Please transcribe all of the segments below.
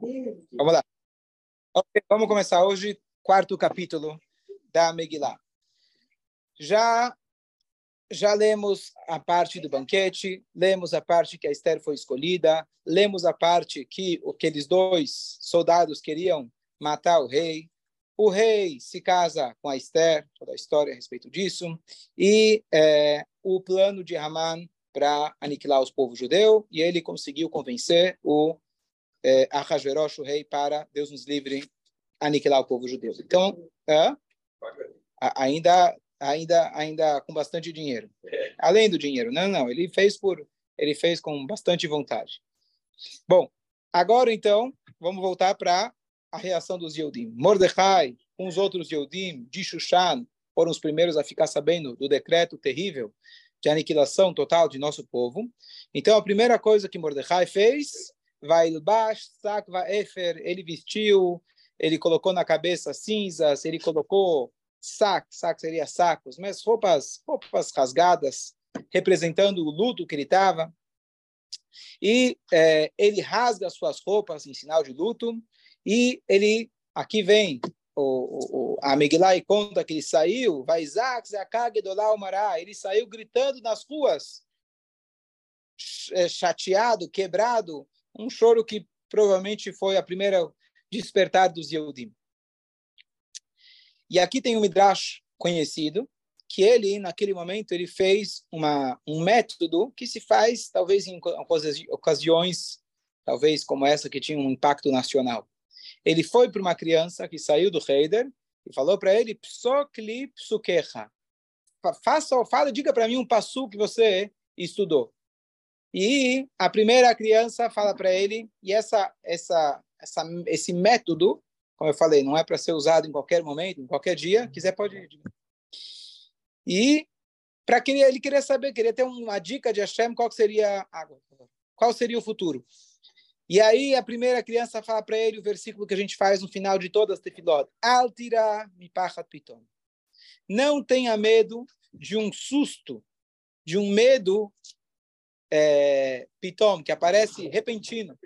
Vamos lá. Okay, vamos começar hoje, quarto capítulo da Megillah. Já já lemos a parte do banquete, lemos a parte que a Esther foi escolhida, lemos a parte que aqueles dois soldados queriam matar o rei. O rei se casa com a Esther, toda a história a respeito disso, e é, o plano de Haman para aniquilar os povos judeus, e ele conseguiu convencer o é, Ahasverosh, o rei, para, Deus nos livre, aniquilar o povo judeu. Então, é, ainda ainda ainda com bastante dinheiro. Além do dinheiro. Não, não, ele fez por ele fez com bastante vontade. Bom, agora então, vamos voltar para a reação dos Yehudim. Mordecai, com os outros Yehudim de Shushan, foram os primeiros a ficar sabendo do decreto terrível de aniquilação total de nosso povo. Então, a primeira coisa que Mordecai fez, vai baixo, sakva efer, ele vestiu, ele colocou na cabeça cinzas, ele colocou sac, sac seria sacos, mas roupas, roupas rasgadas, representando o luto que ele estava. E é, ele rasga suas roupas em sinal de luto, e ele, aqui vem o, o, a e conta que ele saiu, vai Isaac, Zakag, Mará, ele saiu gritando nas ruas, é, chateado, quebrado, um choro que provavelmente foi a primeira despertar dos Yehudim. E aqui tem um Midrash conhecido, que ele, naquele momento, ele fez uma, um método que se faz, talvez, em ocasiões, talvez como essa, que tinha um impacto nacional. Ele foi para uma criança que saiu do Heider e falou para ele, psokli psukecha. Faça, fala, diga para mim um passo que você estudou. E a primeira criança fala para ele, e essa, essa, essa, esse método como eu falei, não é para ser usado em qualquer momento, em qualquer dia. Quiser, pode. E para que ele queria saber, queria ter uma dica de Hashem, qual seria água, qual seria o futuro. E aí a primeira criança fala para ele o versículo que a gente faz no final de todas as tefilot. Altira mipachat piton. Não tenha medo de um susto, de um medo é, pitom, que aparece repentino.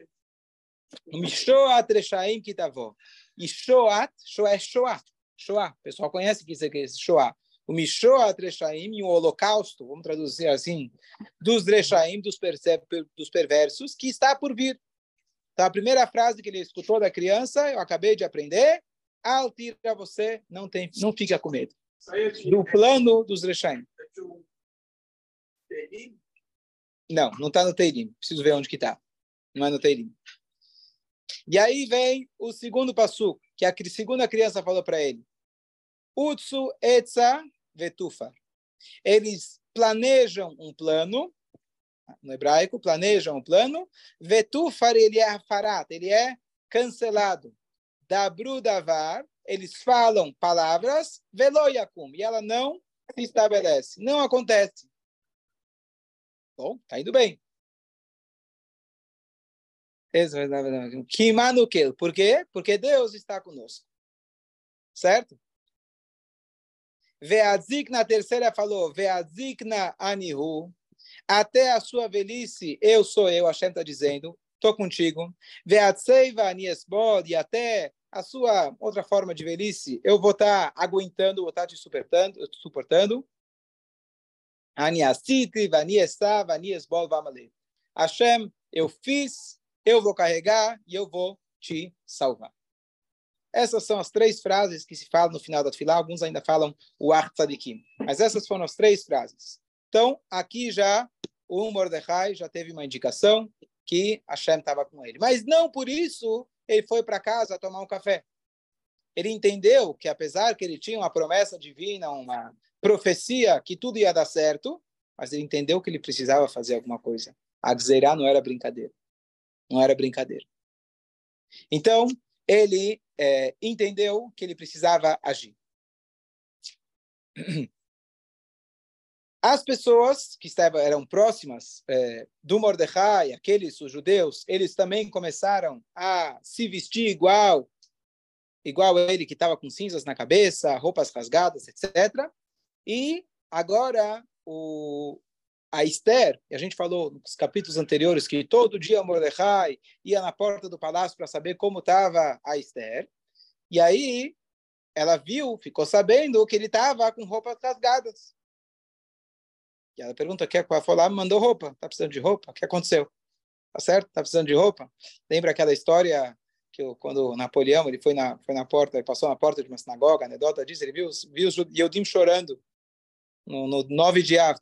Mishoat reshaim kitavó. E Shoat, Shoah é Shoah. Shoah, o pessoal conhece que isso aqui é Shoah. O Mishoat Reshaim e o Holocausto, vamos traduzir assim, dos Reshaim, dos, dos perversos, que está por vir. Então, a primeira frase que ele escutou da criança, eu acabei de aprender, Altira você, não, tem, não fica com medo. Do plano dos Reshaim. Não, não está no Teirim. Preciso ver onde que está. Não é no Teirim. E aí vem o segundo passo, que a segunda criança falou para ele. Utsu etza vetufa. Eles planejam um plano, no hebraico, planejam um plano. Vetufar, ele é farat, ele é cancelado. Dabru davar, eles falam palavras, veloyakum, e ela não se estabelece, não acontece. Bom, tá indo bem. Kimanukel. Por quê? Porque Deus está conosco. Certo? Veazik na terceira falou, Veazik na anihu. Até a sua velhice, eu sou eu, Hashem está dizendo, estou contigo. Veatseiva aniesbod, e até a sua outra forma de velhice, eu vou estar tá aguentando, vou estar tá te suportando. suportando. Aniasiti, vaniesa, vaniesbol, vamale. Hashem, eu fiz eu vou carregar e eu vou te salvar. Essas são as três frases que se falam no final da fila. Alguns ainda falam o Ar Tzadikim. Mas essas foram as três frases. Então, aqui já o Mordecai já teve uma indicação que Hashem estava com ele. Mas não por isso ele foi para casa tomar um café. Ele entendeu que, apesar que ele tinha uma promessa divina, uma profecia que tudo ia dar certo, mas ele entendeu que ele precisava fazer alguma coisa. A Gzeirá não era brincadeira. Não era brincadeira. Então, ele é, entendeu que ele precisava agir. As pessoas que estavam, eram próximas é, do Mordecai, aqueles os judeus, eles também começaram a se vestir igual, igual ele que estava com cinzas na cabeça, roupas rasgadas, etc. E agora o, a Esther, a gente falou nos capítulos anteriores que todo dia Mordecai ia na porta do palácio para saber como estava a Esther, e aí ela viu, ficou sabendo que ele estava com roupas rasgadas. E ela pergunta, quer foi lá, mandou roupa, tá precisando de roupa? O que aconteceu? Tá certo? Tá precisando de roupa? Lembra aquela história que eu, quando Napoleão ele foi na foi na porta, ele passou na porta de uma sinagoga, a anedota diz, ele viu viu os Yodim chorando no, no 9 de Av.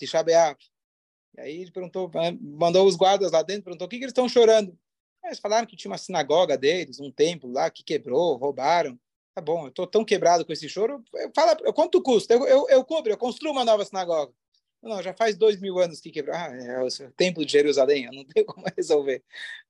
E aí ele perguntou, mandou os guardas lá dentro, perguntou o que, que eles estão chorando. Eles falaram que tinha uma sinagoga deles, um templo lá que quebrou, roubaram. Tá bom, eu estou tão quebrado com esse choro. Fala, quanto custa? Eu, eu, eu cubro, eu construo uma nova sinagoga. Não, já faz dois mil anos que quebrou. Ah, é o templo de Jerusalém, eu não tenho como resolver.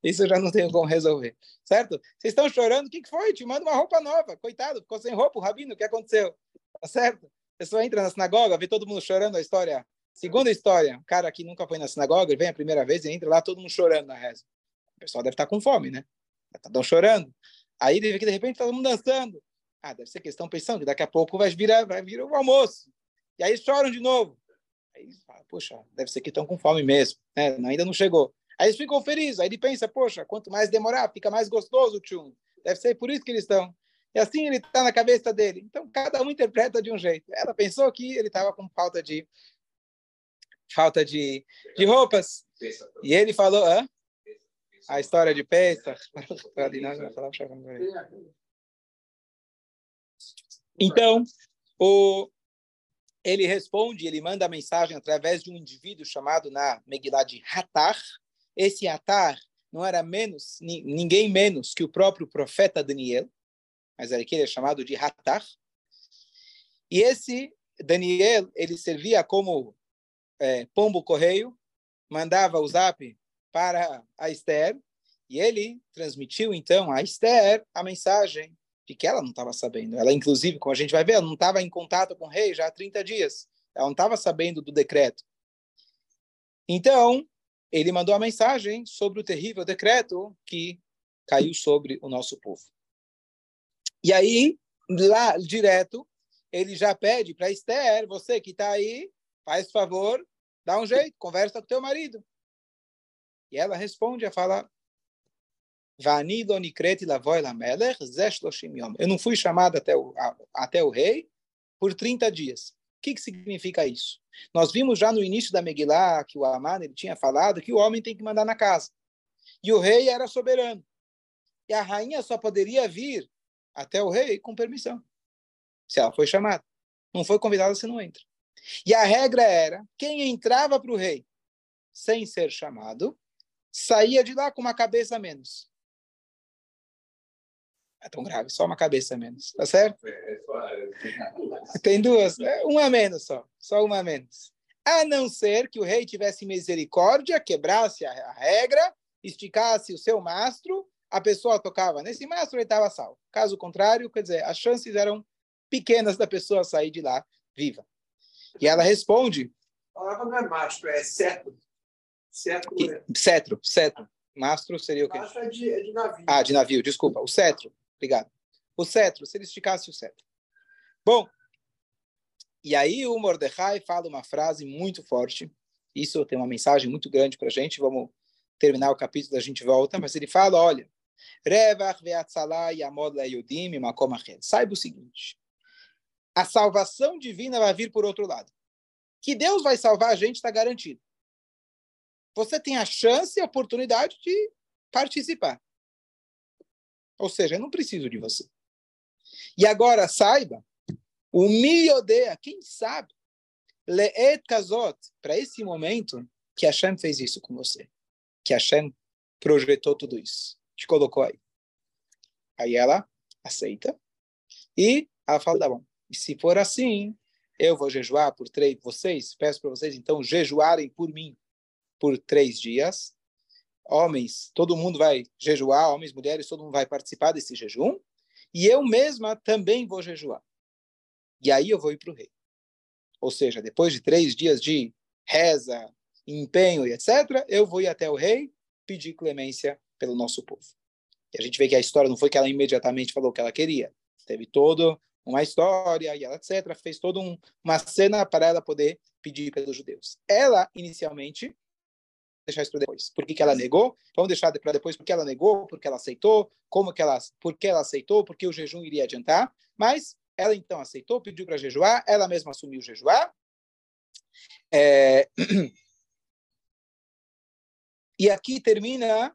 Isso eu já não tenho como resolver. Certo? Vocês estão chorando, o que, foi? Te manda uma roupa nova. Coitado, ficou sem roupa, o rabino, o que aconteceu? Tá certo? A pessoa entra na sinagoga, vê todo mundo chorando a história. Segunda história, o cara que nunca foi na sinagoga, ele vem a primeira vez e entra lá, todo mundo chorando na reza. O pessoal deve estar com fome, né? Estão chorando. Aí, de repente, todo mundo dançando. Ah, deve ser que estão pensando que daqui a pouco vai virar, vai vir o almoço. E aí choram de novo. Aí eles falam, poxa, deve ser que estão com fome mesmo. Né? Ainda não chegou. Aí eles ficam felizes. Aí ele pensa, poxa, quanto mais demorar, fica mais gostoso o tchum. Deve ser por isso que eles estão. E assim ele está na cabeça dele. Então, cada um interpreta de um jeito. Ela pensou que ele estava com falta de falta de, de roupas. E ele falou, hã? A história de Pesach. Então, o, ele responde, ele manda a mensagem através de um indivíduo chamado na Megillah de Hatar. Esse Hatar não era menos ninguém menos que o próprio profeta Daniel, mas era aquele chamado de Hatar. E esse Daniel, ele servia como é, pombo correio, mandava o zap para a Esther, e ele transmitiu então a Esther a mensagem que ela não estava sabendo. Ela, inclusive, como a gente vai ver, ela não estava em contato com o rei já há 30 dias. Ela não estava sabendo do decreto. Então, ele mandou a mensagem sobre o terrível decreto que caiu sobre o nosso povo. E aí, lá direto, ele já pede para Esther, você que está aí, faz favor, dá um jeito, conversa com teu marido. E ela responde, a fala, eu não fui chamada até o, até o rei por 30 dias. O que, que significa isso? Nós vimos já no início da Megillah que o Aman ele tinha falado que o homem tem que mandar na casa. E o rei era soberano. E a rainha só poderia vir até o rei com permissão. Se ela foi chamada. Não foi convidada, você não entra. E a regra era: quem entrava para o rei sem ser chamado, saía de lá com uma cabeça a menos é tão grave, só uma cabeça a menos, tá certo? Tem duas, é, uma a menos só, só uma a menos. A não ser que o rei tivesse misericórdia, quebrasse a regra, esticasse o seu mastro, a pessoa tocava nesse mastro e estava salvo. Caso contrário, quer dizer, as chances eram pequenas da pessoa sair de lá viva. E ela responde. A palavra não é mastro, é cetro. Cetro, é... cetro, cetro. Mastro seria o quê? Mastro é de, é de navio. Ah, de navio, desculpa. O cetro. Obrigado. O cetro, se ele esticasse o cetro. Bom, e aí o Mordecai fala uma frase muito forte. Isso tem uma mensagem muito grande para a gente. Vamos terminar o capítulo, a gente volta. Mas ele fala, olha, Saiba o seguinte, a salvação divina vai vir por outro lado. Que Deus vai salvar a gente está garantido. Você tem a chance e a oportunidade de participar. Ou seja, eu não preciso de você. E agora, saiba, o miodea, quem sabe, leet kazot, para esse momento, que Hashem fez isso com você. Que Hashem projetou tudo isso. Te colocou aí. Aí ela aceita. E ela fala, tá bom. E se for assim, eu vou jejuar por três, vocês, peço para vocês, então, jejuarem por mim por três dias homens, todo mundo vai jejuar, homens, mulheres, todo mundo vai participar desse jejum, e eu mesma também vou jejuar. E aí eu vou ir para o rei. Ou seja, depois de três dias de reza, empenho e etc., eu vou ir até o rei pedir clemência pelo nosso povo. E a gente vê que a história não foi que ela imediatamente falou o que ela queria. Teve toda uma história e ela, etc., fez toda um, uma cena para ela poder pedir pelos judeus. Ela, inicialmente, deixar isso para depois. Por que, que ela negou? Vamos deixar para depois porque ela negou, porque ela aceitou, como que ela, por que ela aceitou, porque o jejum iria adiantar. Mas ela então aceitou, pediu para jejuar, ela mesma assumiu jejuar. É... E aqui termina.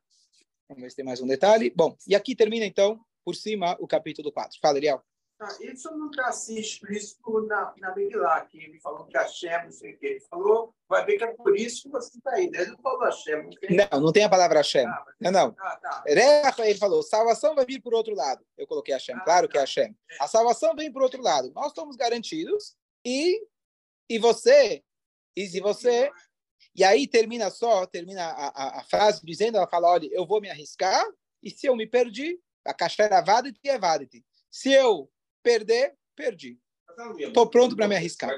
Vamos ver se tem mais um detalhe. Bom, e aqui termina então, por cima, o capítulo 4. Fala, Eliel. Ah, isso não está assim explícito na, na Megillah, que ele falou que Hashem, não sei o que. Ele falou, vai ver que é por isso que você está aí. Ele não falou Hashem. Não, tem... não, não tem a palavra Hashem. Ah, mas... Não, não. Ah, tá. Ele falou, salvação vai vir por outro lado. Eu coloquei Hashem, ah, claro tá. que é Hashem. A salvação vem por outro lado. Nós estamos garantidos e, e você, e se você... E aí termina só, termina a, a, a frase dizendo, ela fala, olha, eu vou me arriscar e se eu me perdi, a caixa era vadit e é vadit. Se eu perder, perdi. Estou pronto para me arriscar.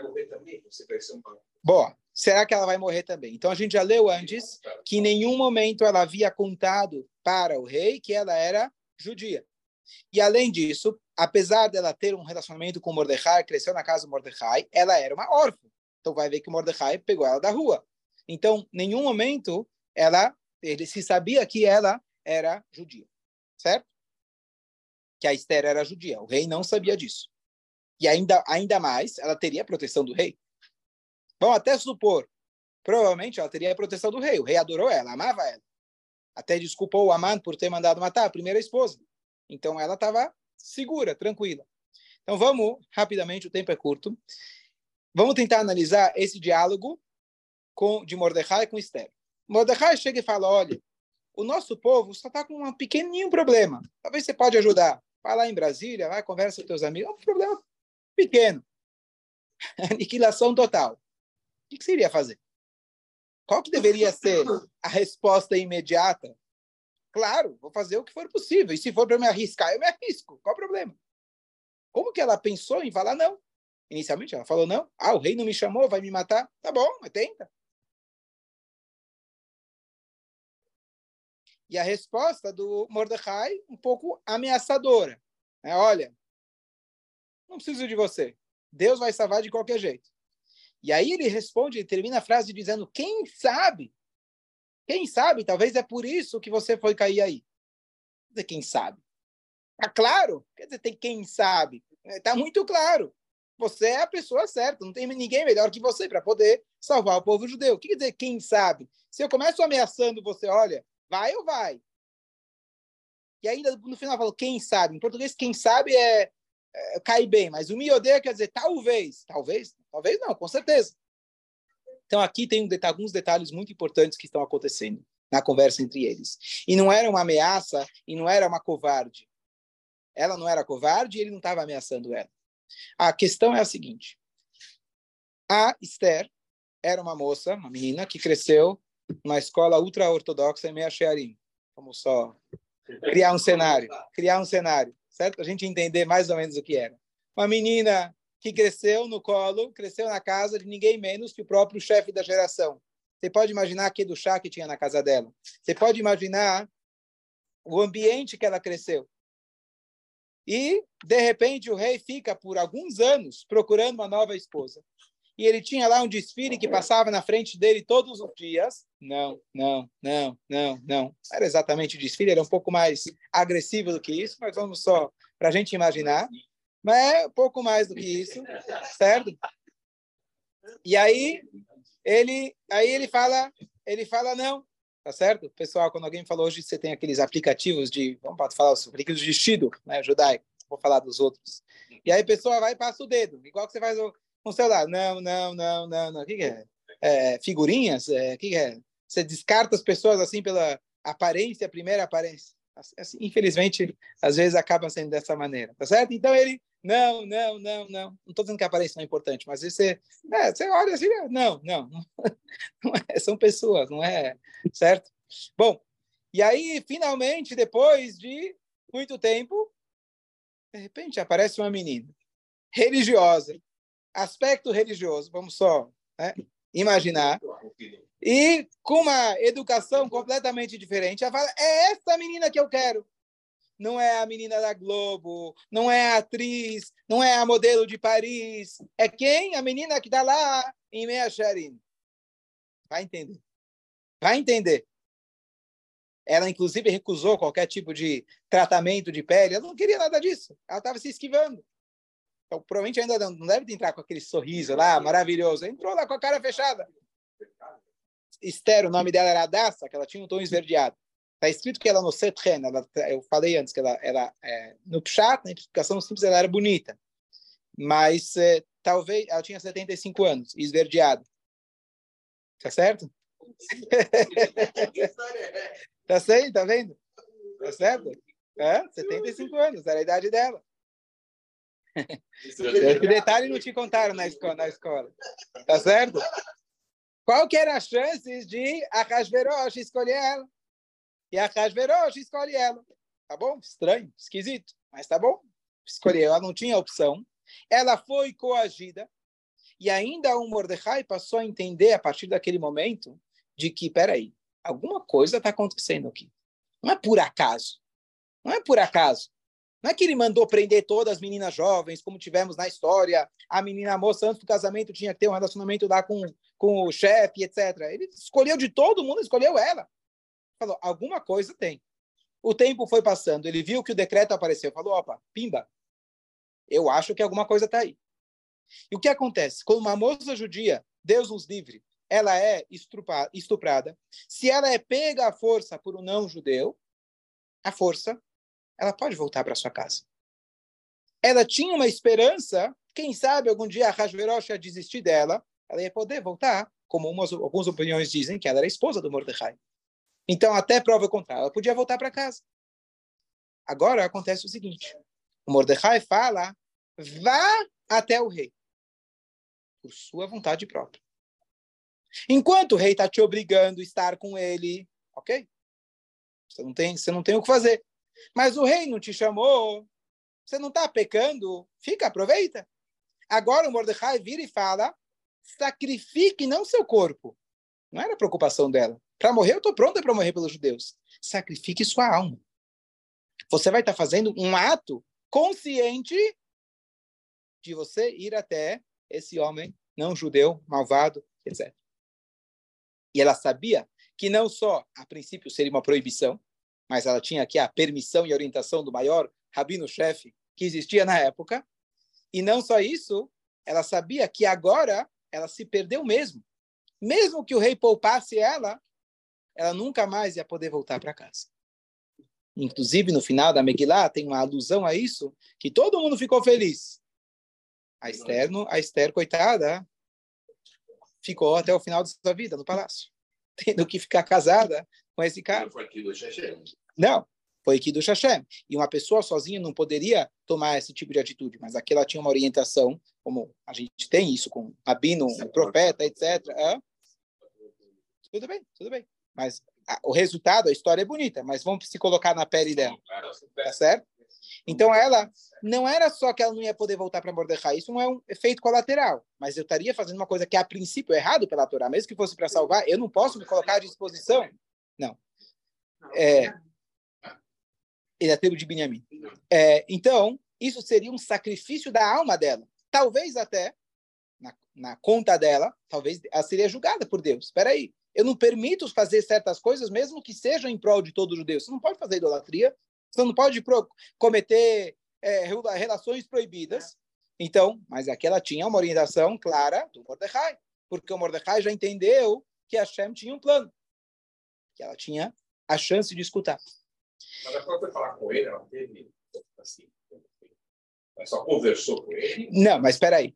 Boa. Será que ela vai morrer também? Então a gente já leu antes que em nenhum momento ela havia contado para o rei que ela era judia. E além disso, apesar dela ter um relacionamento com Mordecai, cresceu na casa do Mordecai, ela era uma órfã. Então vai ver que Mordecai pegou ela da rua. Então, nenhum momento ela ele se sabia que ela era judia. Certo? que a Esther era judia. O rei não sabia disso. E ainda, ainda mais, ela teria a proteção do rei. Vamos até supor, provavelmente ela teria a proteção do rei. O rei adorou ela, amava ela. Até desculpou o Aman por ter mandado matar a primeira esposa. Então ela estava segura, tranquila. Então vamos, rapidamente, o tempo é curto. Vamos tentar analisar esse diálogo com, de Mordecai com Esther. Mordecai chega e fala: olha, o nosso povo só está com um pequenininho problema. Talvez você pode ajudar. Vai lá em Brasília, vai, conversa com teus amigos. É um problema pequeno. Aniquilação total. O que, você iria fazer? Qual que deveria ser a resposta imediata? Claro, vou fazer o que for possível. E se for para me arriscar, eu me arrisco. Qual o problema? Como que ela pensou em falar não? Inicialmente ela falou não. Ah, o rei não me chamou, vai me matar. Tá bom, mas tenta. E a resposta do Mordecai, um pouco ameaçadora. É, olha, não preciso de você. Deus vai salvar de qualquer jeito. E aí ele responde, ele termina a frase dizendo: Quem sabe? Quem sabe? Talvez é por isso que você foi cair aí. Quer dizer, quem sabe? Tá claro? Quer dizer, tem quem sabe. É, muito claro. Você é a pessoa certa. Não tem ninguém melhor que você para poder salvar o povo judeu. O que quer dizer quem sabe? Se eu começo ameaçando você, olha, Vai ou vai? E ainda no final falou, quem sabe? Em português, quem sabe é, é cai bem, mas o odeia quer dizer talvez. Talvez? Talvez não, com certeza. Então aqui tem um alguns detalhes muito importantes que estão acontecendo na conversa entre eles. E não era uma ameaça e não era uma covarde. Ela não era covarde e ele não estava ameaçando ela. A questão é a seguinte: a Esther era uma moça, uma menina que cresceu uma escola ultra-ortodoxa em Meia Shearim. Vamos só criar um cenário, criar um cenário, certo? A gente entender mais ou menos o que era. Uma menina que cresceu no colo, cresceu na casa de ninguém menos que o próprio chefe da geração. Você pode imaginar que do chá que tinha na casa dela. Você pode imaginar o ambiente que ela cresceu. E, de repente, o rei fica por alguns anos procurando uma nova esposa e ele tinha lá um desfile que passava na frente dele todos os dias. Não, não, não, não, não. Era exatamente o desfile, era um pouco mais agressivo do que isso, mas vamos só para a gente imaginar. Mas é um pouco mais do que isso, certo? E aí ele, aí ele fala, ele fala não, tá certo? Pessoal, quando alguém falou hoje você tem aqueles aplicativos de, vamos falar os aplicativos de vestido, né, judaico. Vou falar dos outros. E aí a pessoa vai e passa o dedo, igual que você faz com o celular. Não, não, não, não, não. O que, que é? é? Figurinhas? É, o que, que é? Você descarta as pessoas assim pela aparência, primeira aparência. Assim, infelizmente, às vezes acaba sendo dessa maneira, tá certo? Então ele, não, não, não, não. Não estou dizendo que a aparência não é importante, mas você, é, você olha assim, não, não, não é, são pessoas, não é, certo? Bom, e aí, finalmente, depois de muito tempo, de repente aparece uma menina religiosa, aspecto religioso, vamos só né, imaginar, e com uma educação completamente diferente, ela fala, é essa menina que eu quero. não é a menina da Globo, não é a atriz, não é a modelo de Paris. É quem? A menina que está lá em Meacharim. Vai entender. Vai entender. Ela, inclusive, recusou qualquer tipo de tratamento de pele. Ela não queria nada disso. Ela estava se esquivando. Então, provavelmente ainda não, deve entrar com aquele sorriso lá, maravilhoso. Entrou lá com a cara fechada. Esther, o nome dela era Adassa, que ela tinha um tom esverdeado. Está escrito que ela no Setren, ela, eu falei antes que ela era é, no Pshat, na explicação simples, ela era bonita. Mas é, talvez ela tinha 75 anos, esverdeado. Tá certo? tá certo? Tá vendo? Tá certo? É, 75 anos, era a idade dela. Esse detalhe não te contaram na escola, na escola. Tá certo? Qual que era as chances de Ahasverosh escolher ela? E Ahasverosh escolhe ela. Tá bom? Estranho, esquisito, mas tá bom. Escolheu, ela não tinha opção. Ela foi coagida. E ainda o Mordecai passou a entender, a partir daquele momento, de que, peraí, alguma coisa está acontecendo aqui. Não é por acaso. Não é por acaso. Não é que ele mandou prender todas as meninas jovens, como tivemos na história. A menina moça, antes do casamento, tinha que ter um relacionamento lá com, com o chefe, etc. Ele escolheu de todo mundo, escolheu ela. Falou, alguma coisa tem. O tempo foi passando, ele viu que o decreto apareceu. Falou, opa, pimba. Eu acho que alguma coisa está aí. E o que acontece? Quando uma moça judia, Deus nos livre, ela é estuprada, se ela é pega à força por um não-judeu, a força ela pode voltar para sua casa. Ela tinha uma esperança, quem sabe algum dia a Hashverosh ia desistir dela, ela ia poder voltar, como umas, algumas opiniões dizem que ela era esposa do Mordecai. Então, até prova contrária, ela podia voltar para casa. Agora acontece o seguinte: o Mordecai fala, vá até o rei, por sua vontade própria. Enquanto o rei está te obrigando a estar com ele, ok? Você não tem, você não tem o que fazer. Mas o rei não te chamou, você não está pecando, fica, aproveita. Agora o Mordecai vira e fala: sacrifique não seu corpo. Não era preocupação dela. Para morrer, eu estou pronta para morrer pelos judeus. Sacrifique sua alma. Você vai estar tá fazendo um ato consciente de você ir até esse homem não judeu, malvado, etc. E ela sabia que não só, a princípio, seria uma proibição, mas ela tinha aqui a permissão e orientação do maior rabino-chefe que existia na época. E não só isso, ela sabia que agora ela se perdeu mesmo. Mesmo que o rei poupasse ela, ela nunca mais ia poder voltar para casa. Inclusive, no final da Megillah, tem uma alusão a isso, que todo mundo ficou feliz. A Esther, a Esther coitada, ficou até o final da sua vida no palácio, tendo que ficar casada com esse cara. Não foi aqui do Hashem. Não, foi aqui do Hashem. E uma pessoa sozinha não poderia tomar esse tipo de atitude, mas aqui ela tinha uma orientação, como a gente tem isso com Rabino, um profeta, etc. É? Tudo bem, tudo bem. Mas a, o resultado, a história é bonita, mas vamos se colocar na pele dela. Tá certo? Então ela não era só que ela não ia poder voltar para Mordecai, isso não é um efeito colateral, mas eu estaria fazendo uma coisa que a princípio é errado pela Torá, mesmo que fosse para salvar, eu não posso me colocar à disposição não. É, ele é tribo de Benjamim. É, então, isso seria um sacrifício da alma dela. Talvez até, na, na conta dela, talvez ela seria julgada por Deus. Espera aí, eu não permito fazer certas coisas, mesmo que sejam em prol de todo judeu. Você não pode fazer idolatria, você não pode cometer é, relações proibidas. Então, mas aqui ela tinha uma orientação clara do Mordecai, porque o Mordecai já entendeu que Hashem tinha um plano que ela tinha a chance de escutar. Mas a foi falar com ele, ela teve assim, ela só conversou com ele? Não, mas espera aí.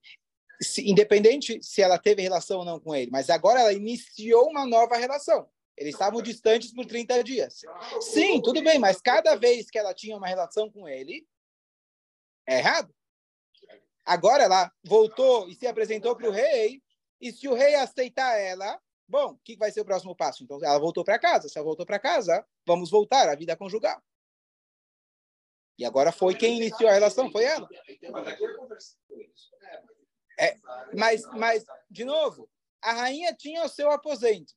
Se, independente se ela teve relação ou não com ele, mas agora ela iniciou uma nova relação. Eles estavam distantes por 30 dias. Sim, tudo bem, mas cada vez que ela tinha uma relação com ele, é errado. Agora ela voltou e se apresentou para o rei, e se o rei aceitar ela, Bom, o que vai ser o próximo passo? Então, ela voltou para casa. Se ela voltou para casa, vamos voltar à vida conjugal. E agora foi quem iniciou a relação, foi ela. É, mas, mas, de novo, a rainha tinha o seu aposento.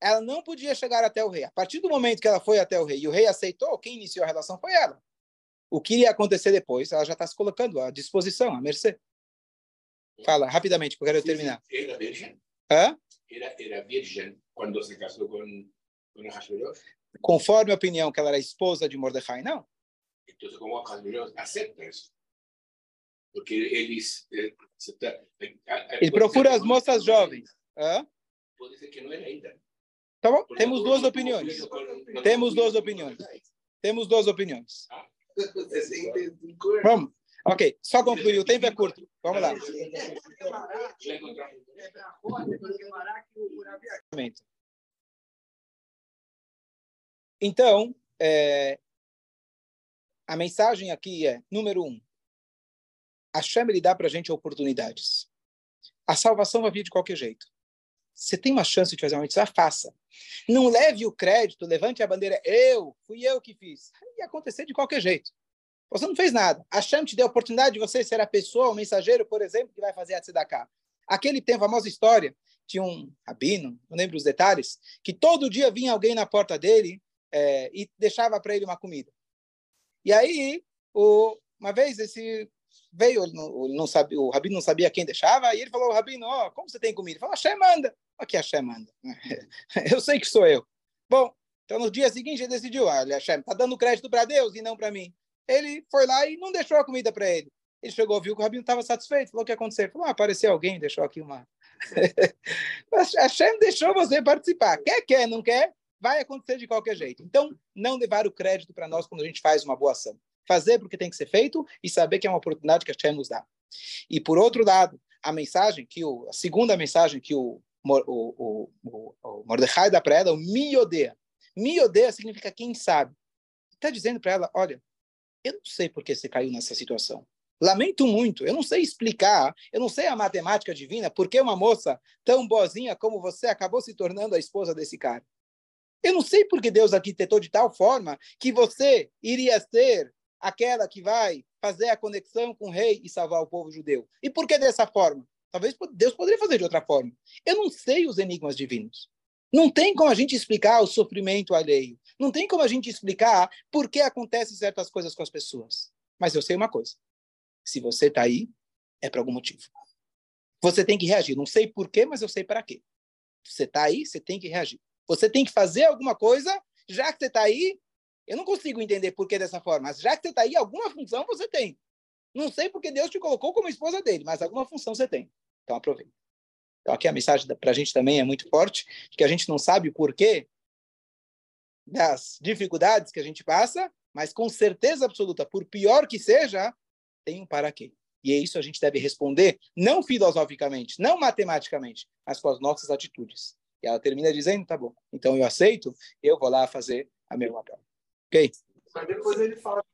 Ela não podia chegar até o rei. A partir do momento que ela foi até o rei e o rei aceitou, quem iniciou a relação foi ela. o que iria acontecer depois, ela já está se colocando à disposição, à mercê. Fala, rapidamente, porque eu quero terminar. Hã? Era, era virgem quando se casou com, com Hashverosh? Conforme a opinião que ela era esposa de Mordecai, não. Então, como Hashverosh aceita isso? Porque eles... Eh, Ele procura as moças jovens. Hã? Pode ser que não era ainda. Tá bom? Temos duas opiniões. Temos duas opiniões. Temos duas opiniões. Vamos. Ok, só concluir. O tempo é curto. Vamos lá. Então, é, a mensagem aqui é, número um, a Shem ele dá para a gente oportunidades. A salvação vai vir de qualquer jeito. Você tem uma chance de fazer uma mitzvah, faça. Não leve o crédito, levante a bandeira, eu, fui eu que fiz. Ia acontecer de qualquer jeito. Você não fez nada. A Shem te deu a oportunidade de você ser a pessoa, o mensageiro, por exemplo, que vai fazer a tzedakah. Aquele tem a famosa história, tinha um rabino, não lembro os detalhes, que todo dia vinha alguém na porta dele é, e deixava para ele uma comida. E aí, o, uma vez, esse veio, ele não, ele não o rabino não sabia quem deixava, e ele falou, rabino, oh, como você tem comida? Ele falou, Hashem manda. Aqui Hashem manda. eu sei que sou eu. Bom, então no dia seguinte ele decidiu, olha, Hashem, está dando crédito para Deus e não para mim. Ele foi lá e não deixou a comida para ele. Ele chegou, viu que o rabino estava satisfeito, falou o que aconteceu. Falou, ah, apareceu alguém, deixou aqui uma... a Hashem deixou você participar. Quer, quer, não quer, vai acontecer de qualquer jeito. Então, não levar o crédito para nós quando a gente faz uma boa ação. Fazer porque tem que ser feito e saber que é uma oportunidade que a Hashem nos dá. E, por outro lado, a mensagem que o, a segunda mensagem que o, o, o, o, Mordecai dá para ela, o. Me odeia significa quem sabe. Está dizendo para ela, olha, eu não sei por que você caiu nessa situação. Lamento muito, eu não sei explicar, eu não sei a matemática divina, por que uma moça tão boazinha como você acabou se tornando a esposa desse cara. Eu não sei por que Deus arquitetou de tal forma que você iria ser aquela que vai fazer a conexão com o rei e salvar o povo judeu. E por que dessa forma? Talvez Deus poderia fazer de outra forma. Eu não sei os enigmas divinos. Não tem como a gente explicar o sofrimento alheio. Não tem como a gente explicar por que acontecem certas coisas com as pessoas. Mas eu sei uma coisa. Se você está aí, é por algum motivo. Você tem que reagir. Não sei por quê, mas eu sei para quê. Você está aí, você tem que reagir. Você tem que fazer alguma coisa, já que você está aí. Eu não consigo entender por que dessa forma, mas já que você está aí, alguma função você tem. Não sei porque Deus te colocou como esposa dele, mas alguma função você tem. Então aproveita. Então aqui a mensagem para a gente também é muito forte, que a gente não sabe o porquê das dificuldades que a gente passa, mas com certeza absoluta, por pior que seja, tem um para quê. E é isso a gente deve responder, não filosoficamente, não matematicamente, mas com as nossas atitudes. E ela termina dizendo, tá bom, então eu aceito, eu vou lá fazer a meu papel. Ok? Mas depois ele fala